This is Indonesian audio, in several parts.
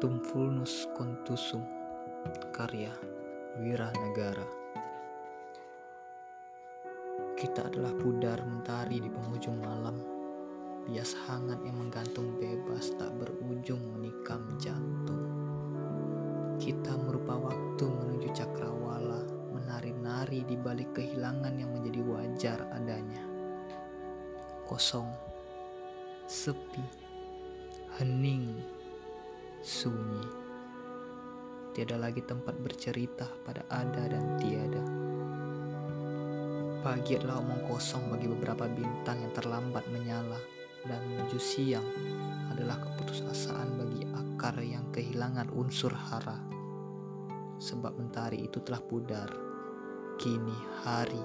Autumn Fulnus Contusum Karya Wira Negara. Kita adalah pudar mentari di penghujung malam. Bias hangat yang menggantung bebas tak berujung menikam jantung. Kita merupa waktu menuju cakrawala Menari-nari di balik kehilangan yang menjadi wajar adanya. Kosong Sepi Hening sunyi. Tiada lagi tempat bercerita pada ada dan tiada. Pagi adalah omong kosong bagi beberapa bintang yang terlambat menyala dan menuju siang adalah keputusasaan bagi akar yang kehilangan unsur hara. Sebab mentari itu telah pudar. Kini hari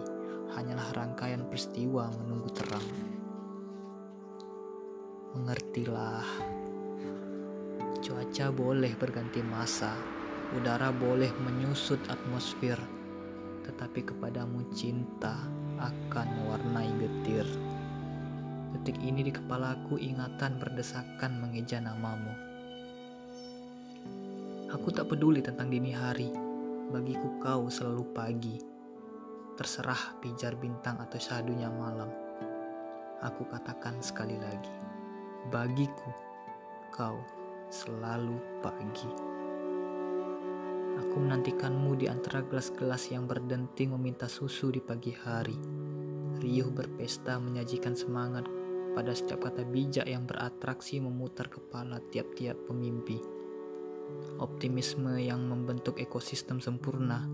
hanyalah rangkaian peristiwa menunggu terang. Mengertilah Cuaca boleh berganti masa, udara boleh menyusut atmosfer, tetapi kepadamu cinta akan mewarnai getir. Detik ini di kepalaku ingatan berdesakan mengeja namamu. Aku tak peduli tentang dini hari, bagiku kau selalu pagi. Terserah pijar bintang atau syadunya malam. Aku katakan sekali lagi, bagiku kau selalu pagi. Aku menantikanmu di antara gelas-gelas yang berdenting meminta susu di pagi hari. Riuh berpesta menyajikan semangat pada setiap kata bijak yang beratraksi memutar kepala tiap-tiap pemimpi. Optimisme yang membentuk ekosistem sempurna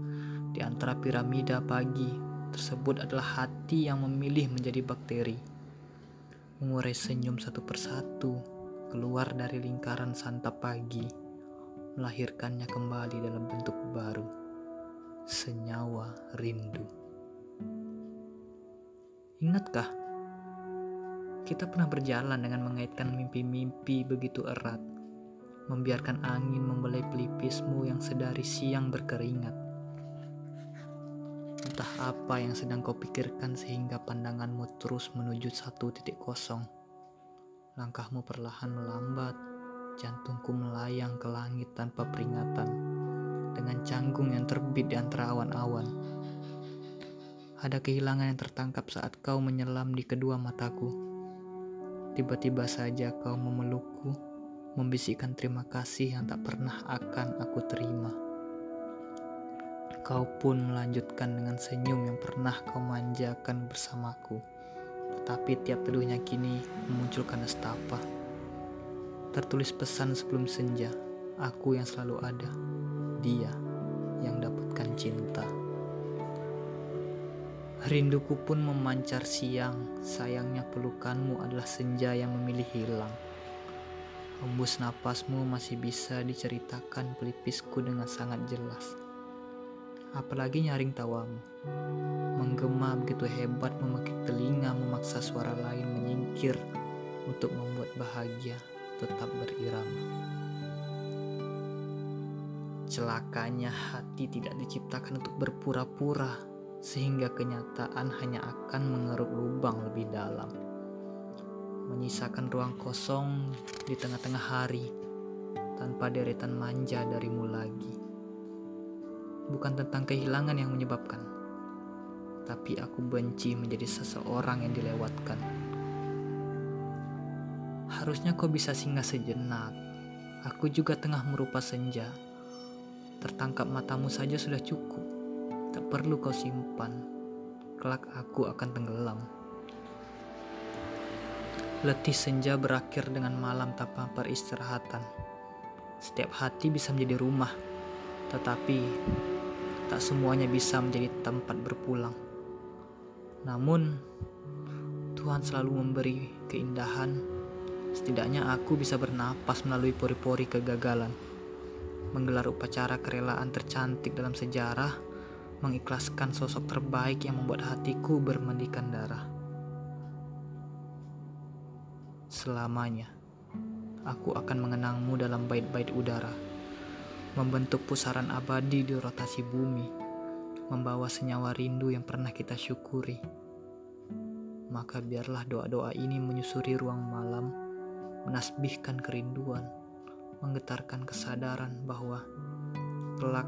di antara piramida pagi tersebut adalah hati yang memilih menjadi bakteri. Mengurai senyum satu persatu keluar dari lingkaran santap pagi, melahirkannya kembali dalam bentuk baru, senyawa rindu. Ingatkah? Kita pernah berjalan dengan mengaitkan mimpi-mimpi begitu erat, membiarkan angin membelai pelipismu yang sedari siang berkeringat. Entah apa yang sedang kau pikirkan sehingga pandanganmu terus menuju satu titik kosong Langkahmu perlahan melambat, jantungku melayang ke langit tanpa peringatan, dengan canggung yang terbit di antara awan-awan. Ada kehilangan yang tertangkap saat kau menyelam di kedua mataku. Tiba-tiba saja kau memelukku, membisikkan terima kasih yang tak pernah akan aku terima. Kau pun melanjutkan dengan senyum yang pernah kau manjakan bersamaku. Tetapi tiap teduhnya kini memunculkan nestapa. Tertulis pesan sebelum senja, aku yang selalu ada, dia yang dapatkan cinta. Rinduku pun memancar siang, sayangnya pelukanmu adalah senja yang memilih hilang. Hembus napasmu masih bisa diceritakan pelipisku dengan sangat jelas apalagi nyaring tawamu. Menggema begitu hebat memekik telinga memaksa suara lain menyingkir untuk membuat bahagia tetap berirama. Celakanya hati tidak diciptakan untuk berpura-pura sehingga kenyataan hanya akan mengeruk lubang lebih dalam. Menyisakan ruang kosong di tengah-tengah hari tanpa deretan manja darimu lagi bukan tentang kehilangan yang menyebabkan, tapi aku benci menjadi seseorang yang dilewatkan. Harusnya kau bisa singgah sejenak. Aku juga tengah merupa senja. Tertangkap matamu saja sudah cukup. Tak perlu kau simpan. Kelak aku akan tenggelam. Letih senja berakhir dengan malam tanpa peristirahatan. Setiap hati bisa menjadi rumah, tetapi semuanya bisa menjadi tempat berpulang. Namun, Tuhan selalu memberi keindahan. Setidaknya aku bisa bernapas melalui pori-pori kegagalan. Menggelar upacara kerelaan tercantik dalam sejarah, mengikhlaskan sosok terbaik yang membuat hatiku bermandikan darah. Selamanya, aku akan mengenangmu dalam bait-bait udara membentuk pusaran abadi di rotasi bumi, membawa senyawa rindu yang pernah kita syukuri. Maka biarlah doa-doa ini menyusuri ruang malam, menasbihkan kerinduan, menggetarkan kesadaran bahwa kelak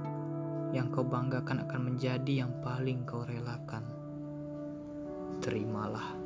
yang kau banggakan akan menjadi yang paling kau relakan. Terimalah.